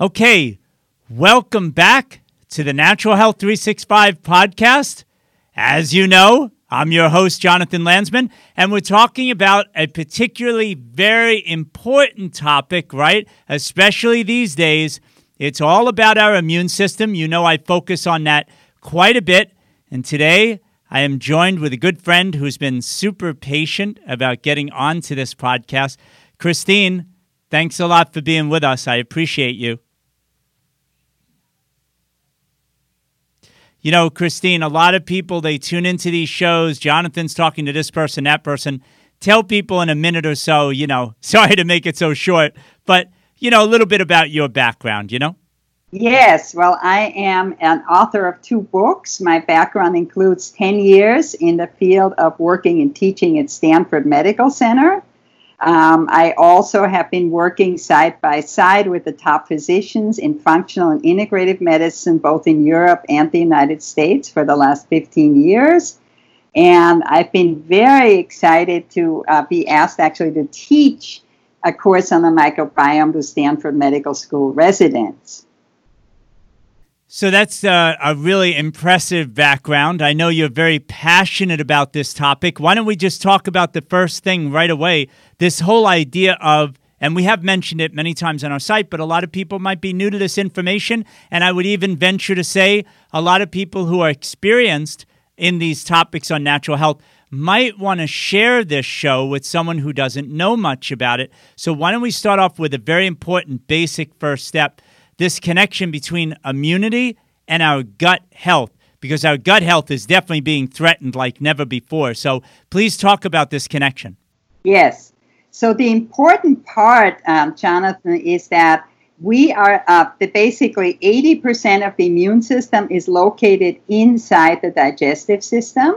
Okay, welcome back to the Natural Health 365 podcast. As you know, I'm your host, Jonathan Landsman, and we're talking about a particularly very important topic, right? Especially these days. It's all about our immune system. You know, I focus on that quite a bit. And today, I am joined with a good friend who's been super patient about getting onto this podcast. Christine, thanks a lot for being with us. I appreciate you. You know, Christine, a lot of people they tune into these shows. Jonathan's talking to this person, that person. Tell people in a minute or so, you know, sorry to make it so short, but you know, a little bit about your background, you know? Yes, well, I am an author of two books. My background includes 10 years in the field of working and teaching at Stanford Medical Center. Um, I also have been working side by side with the top physicians in functional and integrative medicine, both in Europe and the United States, for the last 15 years. And I've been very excited to uh, be asked actually to teach a course on the microbiome to Stanford Medical School residents. So that's uh, a really impressive background. I know you're very passionate about this topic. Why don't we just talk about the first thing right away? This whole idea of, and we have mentioned it many times on our site, but a lot of people might be new to this information. And I would even venture to say a lot of people who are experienced in these topics on natural health might want to share this show with someone who doesn't know much about it. So why don't we start off with a very important basic first step? This connection between immunity and our gut health because our gut health is definitely being threatened like never before. So please talk about this connection. Yes. So the important part, um, Jonathan, is that we are uh, basically 80% of the immune system is located inside the digestive system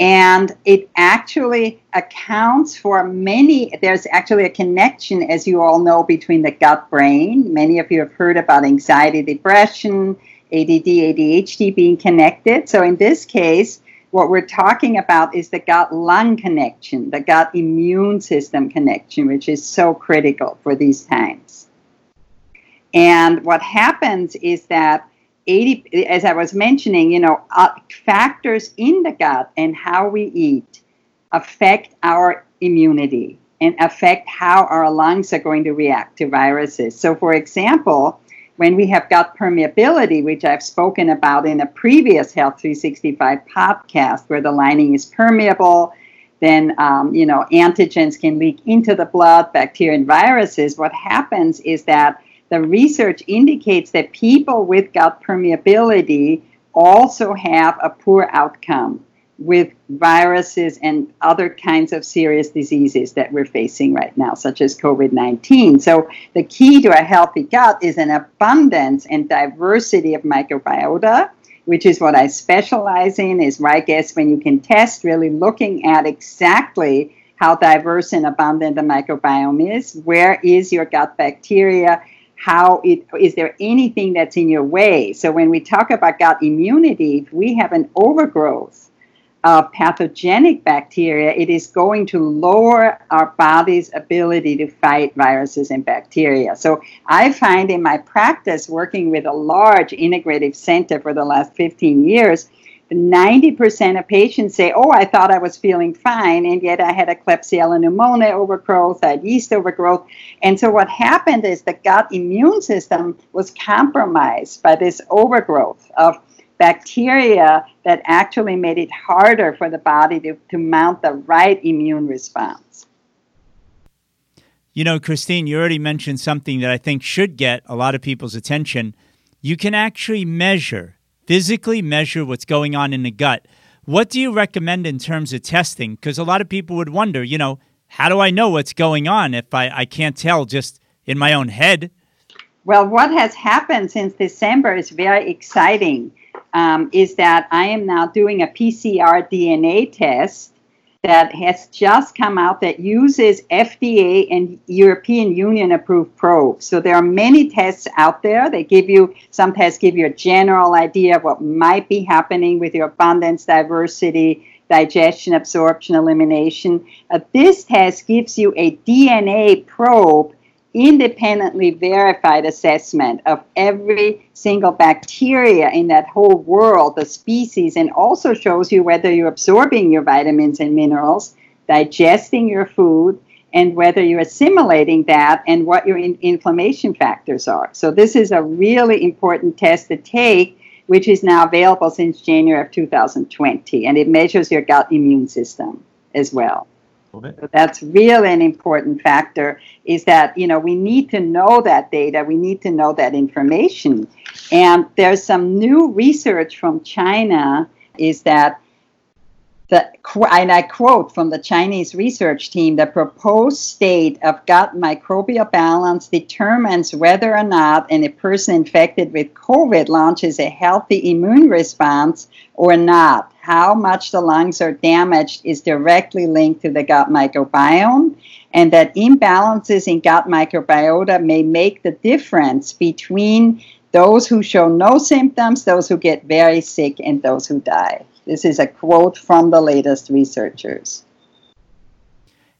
and it actually accounts for many there's actually a connection as you all know between the gut brain. Many of you have heard about anxiety depression add adhd being connected. So in this case what we're talking about is the gut lung connection the gut immune system connection which is so critical for these times. And what happens is that 80 as i was mentioning you know uh, factors in the gut and how we eat affect our immunity and affect how our lungs are going to react to viruses. So for example when we have gut permeability which i've spoken about in a previous health 365 podcast where the lining is permeable then um, you know antigens can leak into the blood bacteria and viruses what happens is that the research indicates that people with gut permeability also have a poor outcome with viruses and other kinds of serious diseases that we're facing right now, such as COVID 19. So, the key to a healthy gut is an abundance and diversity of microbiota, which is what I specialize in, is I guess when you can test, really looking at exactly how diverse and abundant the microbiome is, where is your gut bacteria, how it is there anything that's in your way? So when we talk about gut immunity if we have an overgrowth of pathogenic bacteria. It is going to lower our body's ability to fight viruses and bacteria. So i find in my practice working with a large integrative center for the last 15 years 90% of patients say, Oh, I thought I was feeling fine, and yet I had a Klebsiella pneumoniae overgrowth, I had yeast overgrowth. And so, what happened is the gut immune system was compromised by this overgrowth of bacteria that actually made it harder for the body to, to mount the right immune response. You know, Christine, you already mentioned something that I think should get a lot of people's attention. You can actually measure physically measure what's going on in the gut. What do you recommend in terms of testing? Because a lot of people would wonder, you know, how do I know what's going on if I, I can't tell just in my own head? Well, what has happened since December is very exciting. Um, is that I am now doing a PCR DNA test that has just come out that uses FDA and European Union approved probes. So there are many tests out there. They give you, some tests give you a general idea of what might be happening with your abundance, diversity, digestion, absorption, elimination. Uh, this test gives you a DNA probe independently verified assessment of every single bacteria in that whole world, the species, and also shows you whether you're absorbing your vitamins and minerals, digesting your food, and whether you're assimilating that and what your in- inflammation factors are. So, this is a really important test to take, which is now available since January of 2020, and it measures your gut immune system as well. So that's really an important factor is that you know we need to know that data we need to know that information. And there's some new research from china is that the, and I quote from the Chinese research team the proposed state of gut microbial balance determines whether or not a person infected with COVID launches a healthy immune response or not. How much the lungs are damaged is directly linked to the gut microbiome, and that imbalances in gut microbiota may make the difference between those who show no symptoms, those who get very sick, and those who die. This is a quote from the latest researchers.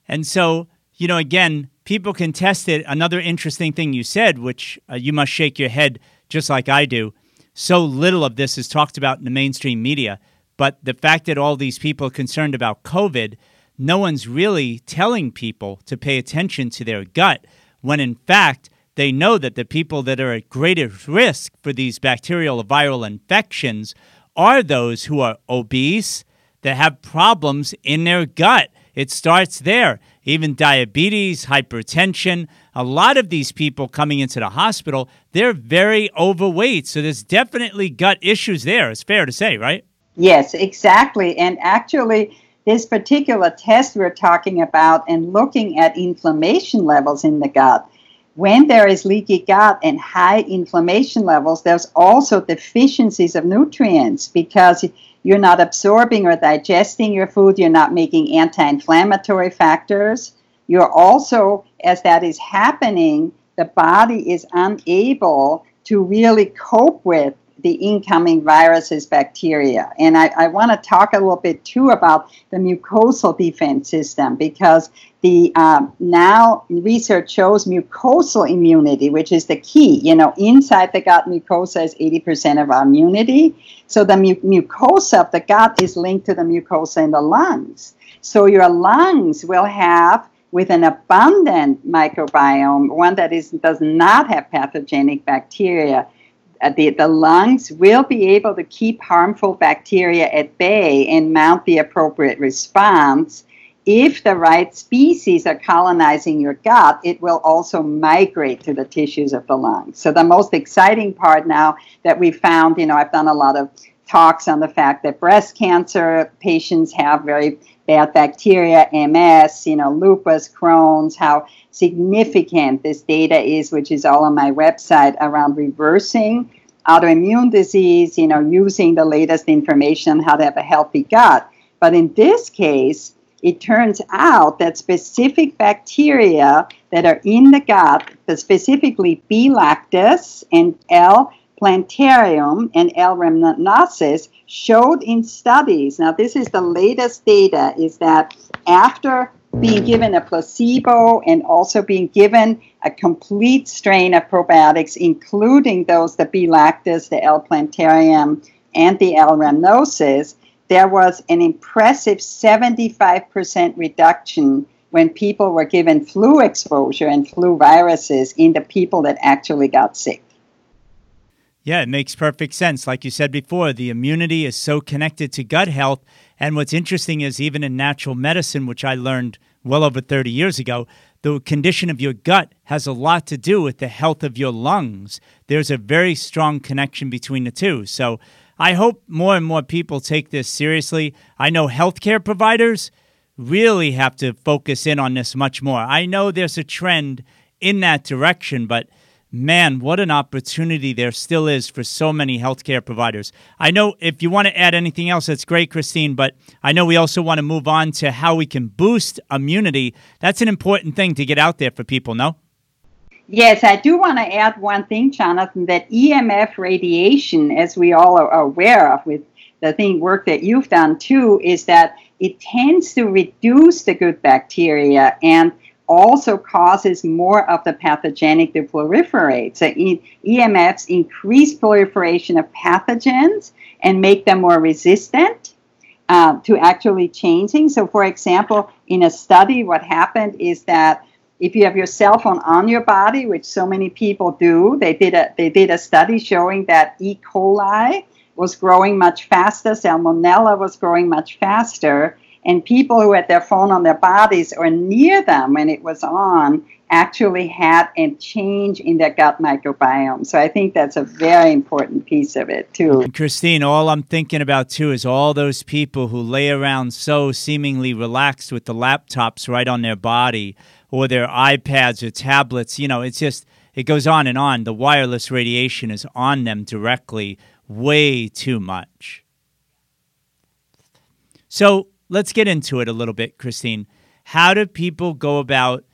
And so, you know, again, people can test it. Another interesting thing you said, which uh, you must shake your head just like I do. So little of this is talked about in the mainstream media. But the fact that all these people are concerned about COVID, no one's really telling people to pay attention to their gut when in fact they know that the people that are at greatest risk for these bacterial or viral infections are those who are obese, that have problems in their gut. It starts there. Even diabetes, hypertension, a lot of these people coming into the hospital, they're very overweight. So there's definitely gut issues there. It's fair to say, right? Yes, exactly. And actually, this particular test we're talking about and looking at inflammation levels in the gut when there is leaky gut and high inflammation levels, there's also deficiencies of nutrients because you're not absorbing or digesting your food, you're not making anti inflammatory factors. You're also, as that is happening, the body is unable to really cope with the incoming viruses, bacteria. And I, I want to talk a little bit too about the mucosal defense system because the um, now research shows mucosal immunity, which is the key. You know, inside the gut mucosa is 80% of our immunity. So the mu- mucosa of the gut is linked to the mucosa in the lungs. So your lungs will have with an abundant microbiome, one that is does not have pathogenic bacteria, Uh, the, the lungs will be able to keep harmful bacteria at bay and mount the appropriate response. If the right species are colonizing your gut, it will also migrate to the tissues of the lungs. So, the most exciting part now that we found, you know, I've done a lot of talks on the fact that breast cancer patients have very bad bacteria, MS, you know, lupus, Crohn's, how significant this data is, which is all on my website around reversing autoimmune disease, you know, using the latest information on how to have a healthy gut. But in this case, it turns out that specific bacteria that are in the gut, specifically B. lactis and L. plantarum and L. rhamnosus, showed in studies. Now, this is the latest data, is that after being given a placebo and also being given a complete strain of probiotics, including those, the B. lactis, the L. plantarum, and the L. rhamnosus, there was an impressive 75% reduction when people were given flu exposure and flu viruses in the people that actually got sick. Yeah, it makes perfect sense. Like you said before, the immunity is so connected to gut health. And what's interesting is even in natural medicine, which I learned well over 30 years ago, the condition of your gut has a lot to do with the health of your lungs. There's a very strong connection between the two. So I hope more and more people take this seriously. I know healthcare providers really have to focus in on this much more. I know there's a trend in that direction, but man, what an opportunity there still is for so many healthcare providers. I know if you want to add anything else, that's great, Christine, but I know we also want to move on to how we can boost immunity. That's an important thing to get out there for people, no? Yes, I do want to add one thing, Jonathan, that EMF radiation, as we all are aware of with the thing work that you've done too, is that it tends to reduce the good bacteria and also causes more of the pathogenic to proliferate. So EMFs increase proliferation of pathogens and make them more resistant uh, to actually changing. So, for example, in a study, what happened is that if you have your cell phone on your body, which so many people do, they did a they did a study showing that E. coli was growing much faster, salmonella was growing much faster, and people who had their phone on their bodies or near them when it was on actually had a change in their gut microbiome. So I think that's a very important piece of it too. And Christine, all I'm thinking about too is all those people who lay around so seemingly relaxed with the laptops right on their body or their iPads or tablets. You know, it's just it goes on and on. The wireless radiation is on them directly way too much. So let's get into it a little bit, Christine. How do people go about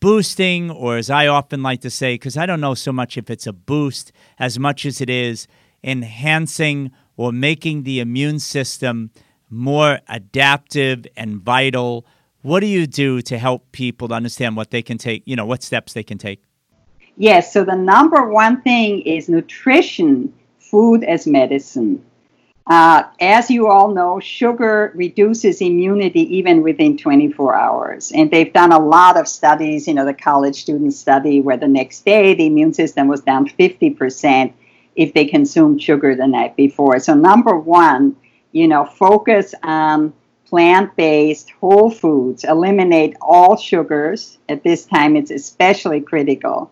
boosting, or as I often like to say, because I don't know so much if it's a boost as much as it is enhancing or making the immune system more adaptive and vital? What do you do to help people to understand what they can take, you know, what steps they can take? Yes, so the number one thing is nutrition, food as medicine. Uh, as you all know, sugar reduces immunity even within 24 hours. And they've done a lot of studies, you know, the college student study where the next day the immune system was down 50% if they consumed sugar the night before. So, number one, you know, focus on plant based whole foods, eliminate all sugars. At this time, it's especially critical.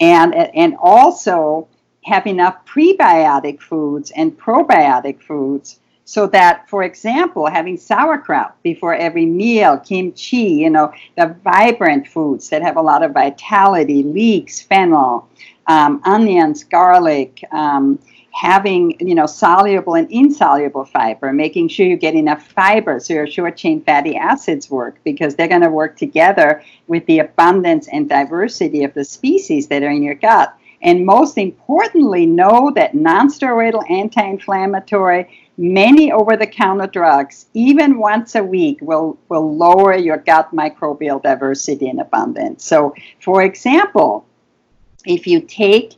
And, and also, have enough prebiotic foods and probiotic foods so that, for example, having sauerkraut before every meal, kimchi, you know, the vibrant foods that have a lot of vitality, leeks, fennel, um, onions, garlic, um, having, you know, soluble and insoluble fiber, making sure you get enough fiber so your short chain fatty acids work because they're going to work together with the abundance and diversity of the species that are in your gut. And most importantly, know that nonsteroidal anti inflammatory, many over the counter drugs, even once a week, will, will lower your gut microbial diversity and abundance. So, for example, if you take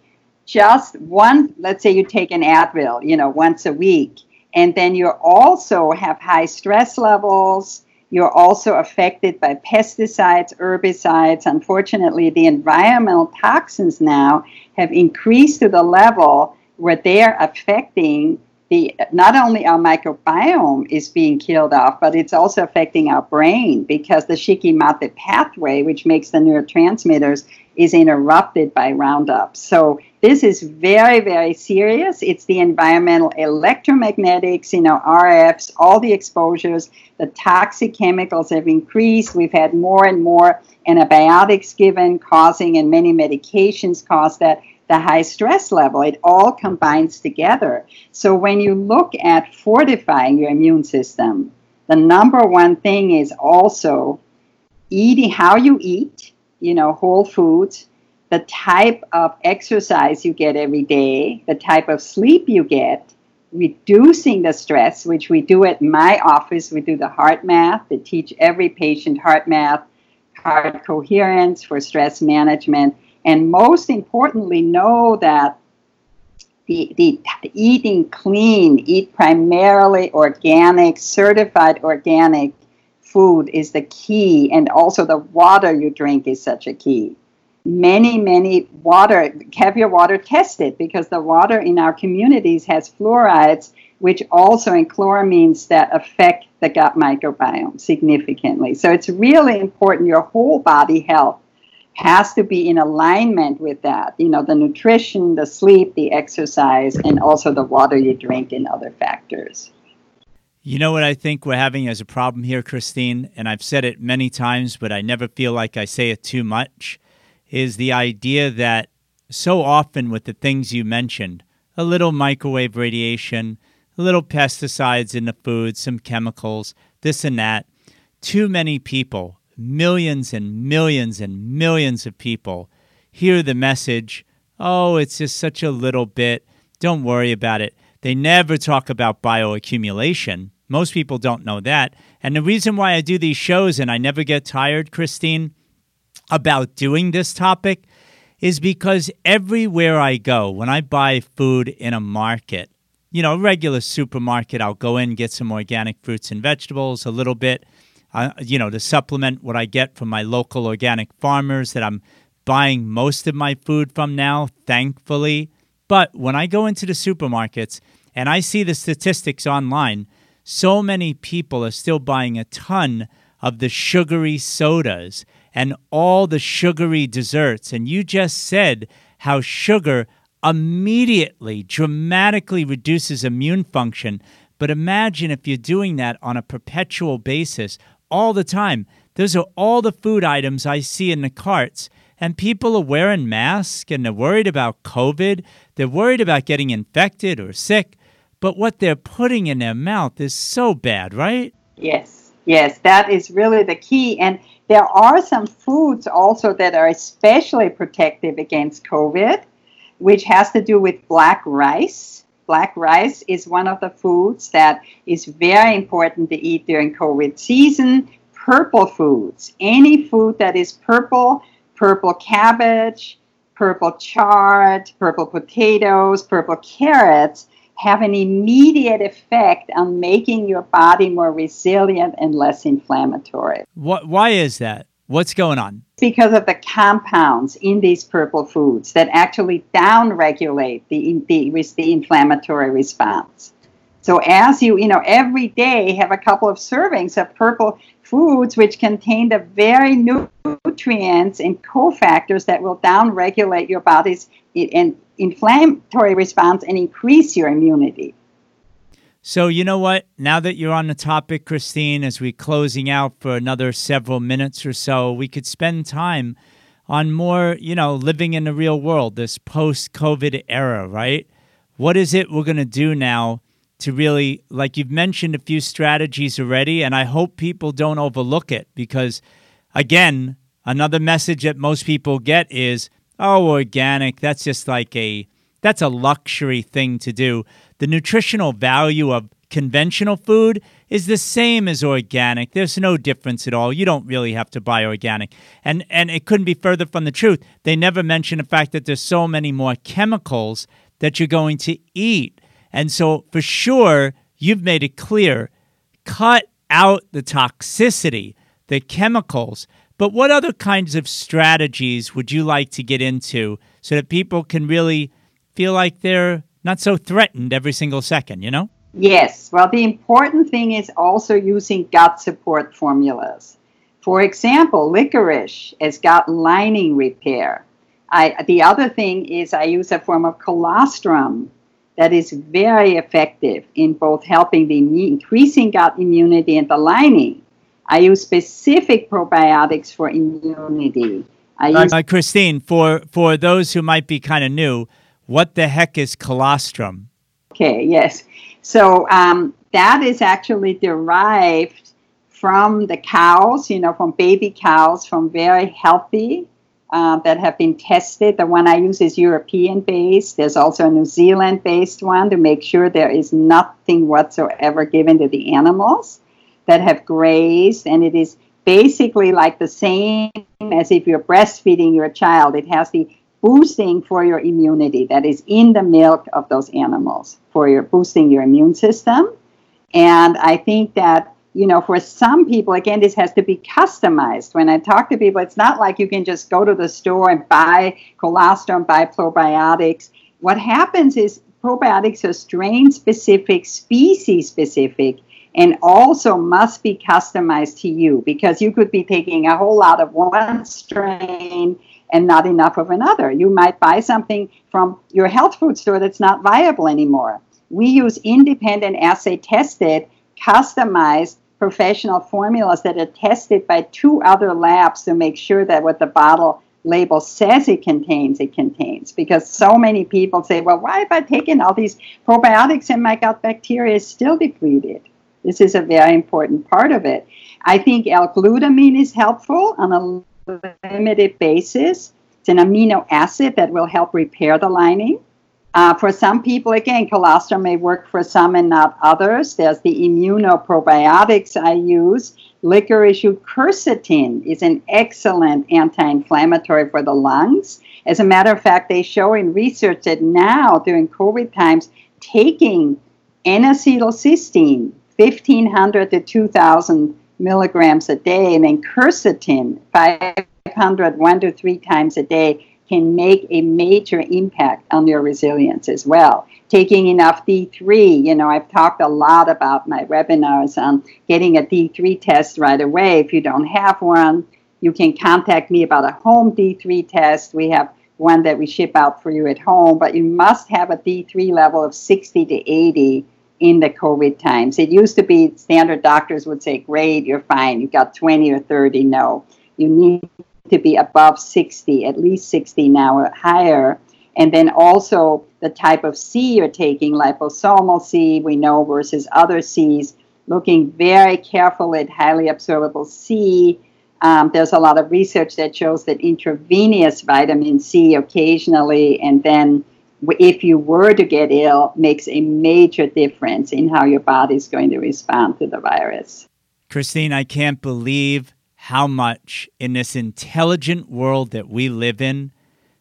just one, let's say you take an Advil, you know, once a week, and then you also have high stress levels, you're also affected by pesticides, herbicides. Unfortunately, the environmental toxins now have increased to the level where they are affecting the not only our microbiome is being killed off, but it's also affecting our brain because the Shikimate pathway, which makes the neurotransmitters, is interrupted by Roundup. So this is very, very serious. It's the environmental electromagnetics, you know, RFs, all the exposures, the toxic chemicals have increased. We've had more and more antibiotics given, causing, and many medications cause that the high stress level. It all combines together. So when you look at fortifying your immune system, the number one thing is also eating how you eat, you know, whole foods, the type of exercise you get every day, the type of sleep you get, reducing the stress, which we do at my office. We do the HeartMath, They teach every patient HeartMath, heart coherence for stress management. And most importantly, know that the, the eating clean, eat primarily organic, certified organic food is the key. And also the water you drink is such a key many, many water, have your water tested because the water in our communities has fluorides, which also in chloramines that affect the gut microbiome significantly. So it's really important your whole body health has to be in alignment with that. You know, the nutrition, the sleep, the exercise, and also the water you drink and other factors. You know what I think we're having as a problem here, Christine? And I've said it many times, but I never feel like I say it too much is the idea that so often with the things you mentioned, a little microwave radiation, a little pesticides in the food, some chemicals, this and that, too many people, millions and millions and millions of people, hear the message, oh, it's just such a little bit, don't worry about it. They never talk about bioaccumulation. Most people don't know that. And the reason why I do these shows and I never get tired, Christine, about doing this topic is because everywhere I go, when I buy food in a market, you know, a regular supermarket, I'll go in, get some organic fruits and vegetables, a little bit, uh, you know, to supplement what I get from my local organic farmers that I'm buying most of my food from now, thankfully. But when I go into the supermarkets and I see the statistics online, so many people are still buying a ton of the sugary sodas and all the sugary desserts. And you just said how sugar immediately, dramatically reduces immune function. But imagine if you're doing that on a perpetual basis all the time. Those are all the food items I see in the carts. And people are wearing masks and they're worried about COVID. They're worried about getting infected or sick. But what they're putting in their mouth is so bad, right? Yes, yes, that is really the key. And there are some foods also that are especially protective against COVID, which has to do with black rice. Black rice is one of the foods that is very important to eat during COVID season. Purple foods, any food that is purple, purple cabbage, purple chard, purple potatoes, purple carrots have an immediate effect on making your body more resilient and less inflammatory. What, why is that? What's going on? Because of the compounds in these purple foods that actually downregulate the, the, the inflammatory response. So as you, you know, every day have a couple of servings of purple foods which contain the very nutrients and cofactors that will downregulate your body's inflammatory response and increase your immunity. So, you know what? Now that you're on the topic, Christine, as we're closing out for another several minutes or so, we could spend time on more, you know, living in the real world, this post COVID era, right? What is it we're going to do now to really, like you've mentioned a few strategies already, and I hope people don't overlook it because, again, another message that most people get is oh, organic, that's just like a that's a luxury thing to do. The nutritional value of conventional food is the same as organic. There's no difference at all. You don't really have to buy organic. And and it couldn't be further from the truth. They never mention the fact that there's so many more chemicals that you're going to eat. And so for sure, you've made it clear, cut out the toxicity, the chemicals. But what other kinds of strategies would you like to get into so that people can really feel like they're not so threatened every single second, you know? Yes. Well, the important thing is also using gut support formulas. For example, licorice as gut lining repair. I, the other thing is I use a form of colostrum that is very effective in both helping the increasing gut immunity and the lining I use specific probiotics for immunity. I use- uh, Christine, for, for those who might be kind of new, what the heck is colostrum? Okay, yes. So um, that is actually derived from the cows, you know, from baby cows, from very healthy uh, that have been tested. The one I use is European based. There's also a New Zealand based one to make sure there is nothing whatsoever given to the animals that have grazed, and it is basically like the same as if you're breastfeeding your child. It has the boosting for your immunity that is in the milk of those animals for your boosting your immune system. And I think that you know, for some people, again, this has to be customized. When I talk to people, it's not like you can just go to the store and buy colostrum, buy probiotics. What happens is probiotics are strain specific, species specific, and also must be customized to you because you could be taking a whole lot of one strain and not enough of another. You might buy something from your health food store that's not viable anymore. We use independent assay tested, customized professional formulas that are tested by two other labs to make sure that what the bottle label says it contains, it contains. Because so many people say, well, why have I taken all these probiotics and my gut bacteria is still depleted? This is a very important part of it. I think L-glutamine is helpful on a limited basis. It's an amino acid that will help repair the lining. Uh, for some people, again, colostrum may work for some and not others. There's the immunoprobiotics I use. Licorice quercetin is an excellent anti-inflammatory for the lungs. As a matter of fact, they show in research that now during COVID times, taking N-acetylcysteine, 1500 to 2000 milligrams a day, and then quercetin, 500 one to three times a day, can make a major impact on your resilience as well. Taking enough D3, you know, I've talked a lot about my webinars on getting a D3 test right away. If you don't have one, you can contact me about a home D3 test. We have one that we ship out for you at home, but you must have a D3 level of 60 to 80 in the COVID times. It used to be standard doctors would say, Great, you're fine. You got 20 or 30. No, you need to be above 60, at least 60 now or higher. And then also the type of C you're taking, liposomal C, we know, versus other Cs, looking very careful at highly absorbable C. Um, there's a lot of research that shows that intravenous vitamin C occasionally, and then if you were to get ill, makes a major difference in how your body is going to respond to the virus. Christine, I can't believe how much in this intelligent world that we live in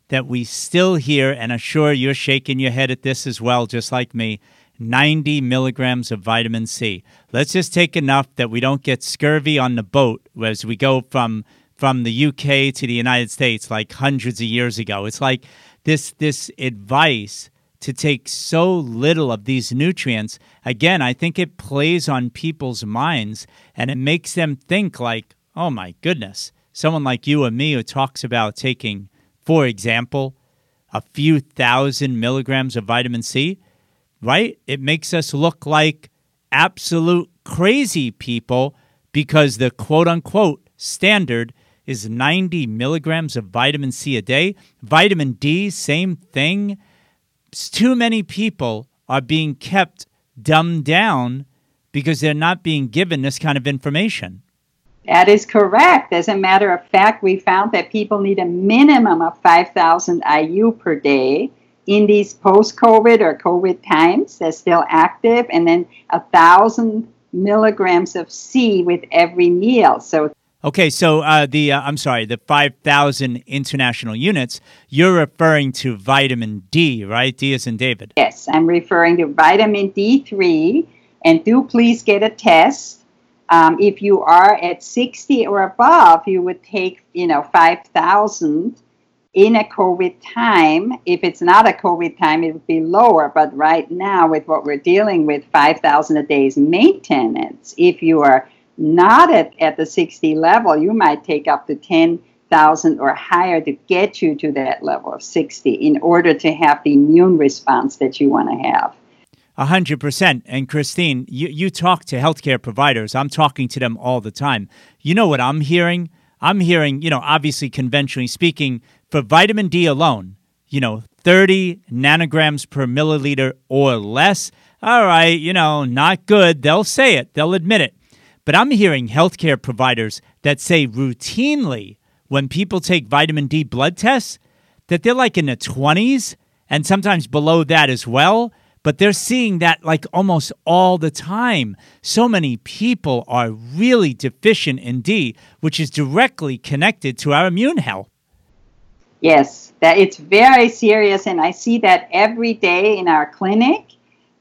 that we still hear, and I'm sure you're shaking your head at this as well, just like me, 90 milligrams of vitamin C. Let's just take enough that we don't get scurvy on the boat as we go from from the UK to the United States like hundreds of years ago. It's like this this advice to take so little of these nutrients. Again, I think it plays on people's minds and it makes them think like, oh my goodness, someone like you and me who talks about taking, for example, a few thousand milligrams of vitamin C, right? It makes us look like absolute crazy people because the quote unquote standard is 90 milligrams of vitamin C a day. Vitamin D, same thing. Too many people are being kept dumbed down because they're not being given this kind of information. That is correct. As a matter of fact, we found that people need a minimum of 5,000 IU per day in these post COVID or COVID times. They're still active, and then a thousand milligrams of C with every meal. So Okay, so uh, the uh, I'm sorry, the 5,000 international units, you're referring to vitamin D, right? D is in David. Yes, I'm referring to vitamin D3, and do please get a test um, if you are at 60 or above, you would take, you know, 5,000 in a COVID time. If it's not a COVID time, it would be lower. But right now, with what we're dealing with, 5,000 a day is maintenance. If you are not at, at the 60 level, you might take up to 10,000 or higher to get you to that level of 60 in order to have the immune response that you want to have. A hundred percent. And Christine, you, you talk to healthcare providers. I'm talking to them all the time. You know what I'm hearing? I'm hearing, you know, obviously conventionally speaking, for vitamin D alone, you know, 30 nanograms per milliliter or less. All right, you know, not good. They'll say it, they'll admit it. But I'm hearing healthcare providers that say routinely when people take vitamin D blood tests that they're like in the 20s and sometimes below that as well but they're seeing that like almost all the time. So many people are really deficient in D, which is directly connected to our immune health. Yes, that it's very serious, and I see that every day in our clinic.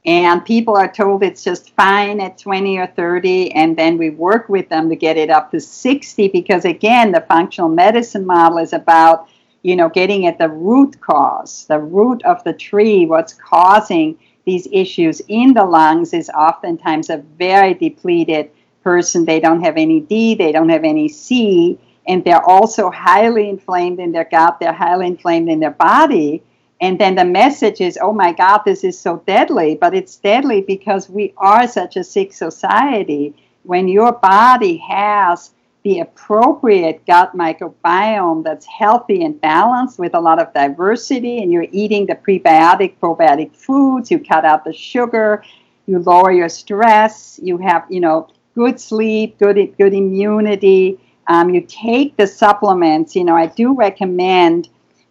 And people are told it's just fine at 20 or 30, and then we work with them to get it up to 60 because, again, the functional medicine model is about you know, getting at the root cause, the root of the tree, what's causing these issues in the lungs is oftentimes a very depleted person. They don't have any D, they don't have any C, and they're also highly inflamed in their gut, they're highly inflamed in their body. And then the message is, oh my God, this is so deadly. But it's deadly because we are such a sick society. When your body has the appropriate gut microbiome that's healthy and balanced with a lot of diversity, and you're eating the prebiotic, probiotic foods, you cut out the sugar, you lower your stress, you have, you know, good sleep, good, good immunity. Um, you take the supplements. You know, I do recommend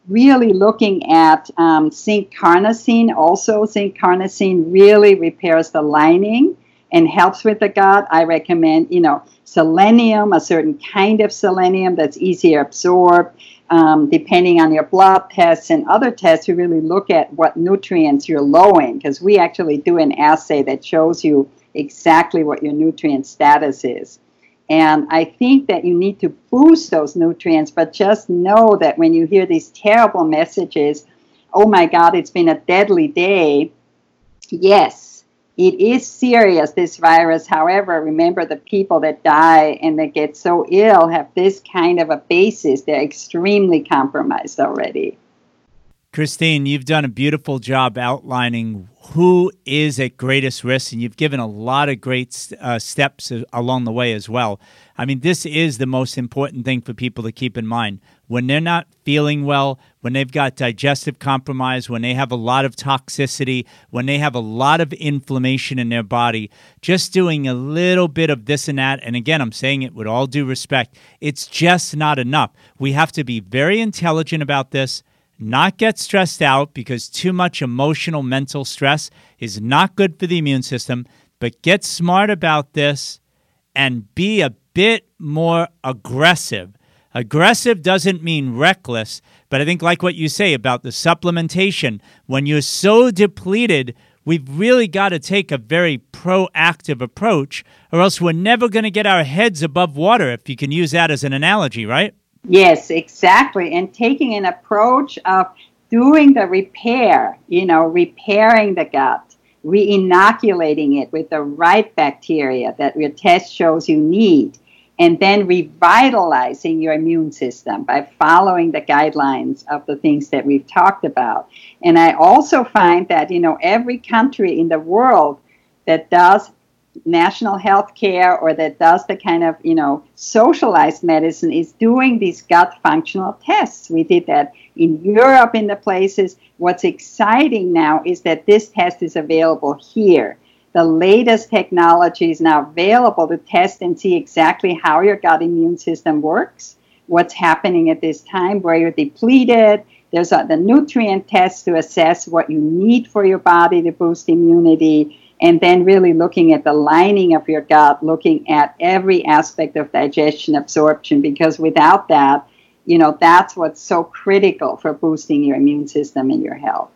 really looking at um, zinc carnosine. Also, zinc carnosine really repairs the lining and helps with the gut. I recommend, you know, selenium, a certain kind of selenium that's easier absorbed. Um, depending on your blood tests and other tests, you really look at what nutrients you're low in because we actually do an assay that shows you exactly what your nutrient status is. And I think that you need to boost those nutrients, but just know that when you hear these terrible messages, oh my God, it's been a deadly day. Yes, it is serious, this virus. However, remember the people that die and that get so ill have this kind of a basis. They're extremely compromised already. Christine, you've done a beautiful job outlining who is at greatest risk, and you've given a lot of great uh, steps along the way as well. I mean, this is the most important thing for people to keep in mind. When they're not feeling well, when they've got digestive compromise, when they have a lot of toxicity, when they have a lot of inflammation in their body, just doing a little bit of this and that, and again, I'm saying it with all due respect, it's just not enough. We have to be very intelligent about this not get stressed out because too much emotional mental stress is not good for the immune system, but get smart about this and be a bit more aggressive. Aggressive doesn't mean reckless, but I think, like what you say about the supplementation, when you're so depleted, we've really got to take a very proactive approach, or else we're never going to get our heads above water, if you can use that as an analogy, right? Yes, exactly. And taking an approach of doing the repair, you know, repairing the gut, re-inoculating it with the right bacteria that your test shows you need, and then revitalizing your immune system by following the guidelines of the things that we've talked about. And I also find that, you know, every country in the world that does national health care or that does the kind of you know socialized medicine is doing these gut functional tests. We did that in europe in the places. What's exciting now is that this test is available here. The latest technology is now available to test and see exactly how your gut immune system works what's happening at this time where you're depleted. There's the nutrient test to assess what you need for your body to boost immunity and then really looking at the lining of your gut, looking at every aspect of digestion, absorption, because without that, you know, that's what's so critical for boosting your immune system and your health.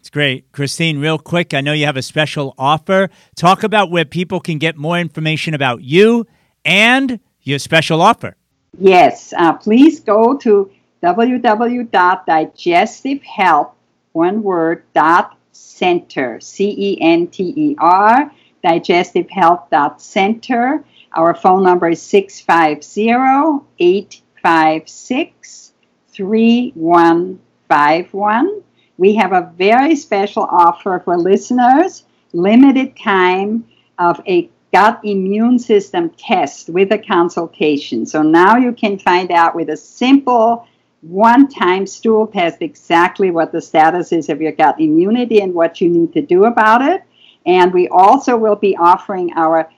It's great. Christine, real quick, I know you have a special offer. Talk about where people can get more information about you and your special offer. Yes, uh, please go to www.digestivehealth, one word, dot Center, C E N T E R, digestivehealth.center. Our phone number is 650 856 3151. We have a very special offer for listeners limited time of a gut immune system test with a consultation. So now you can find out with a simple one time stool test exactly what the status is of your gut immunity and what you need to do about it. And we also will be offering our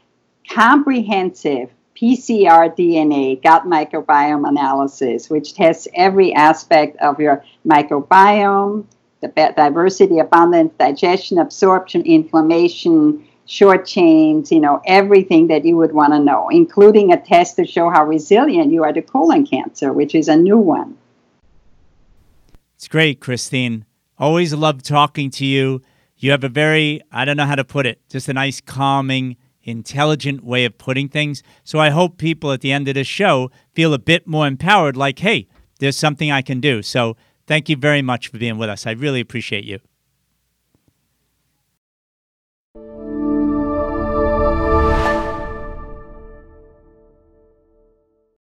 comprehensive PCR DNA gut microbiome analysis, which tests every aspect of your microbiome, the diversity, abundance, digestion, absorption, inflammation, short chains, you know, everything that you would want to know, including a test to show how resilient you are to colon cancer, which is a new one. It's great, Christine. Always love talking to you. You have a very, I don't know how to put it, just a nice, calming, intelligent way of putting things. So I hope people at the end of this show feel a bit more empowered, like, hey, there's something I can do. So thank you very much for being with us. I really appreciate you.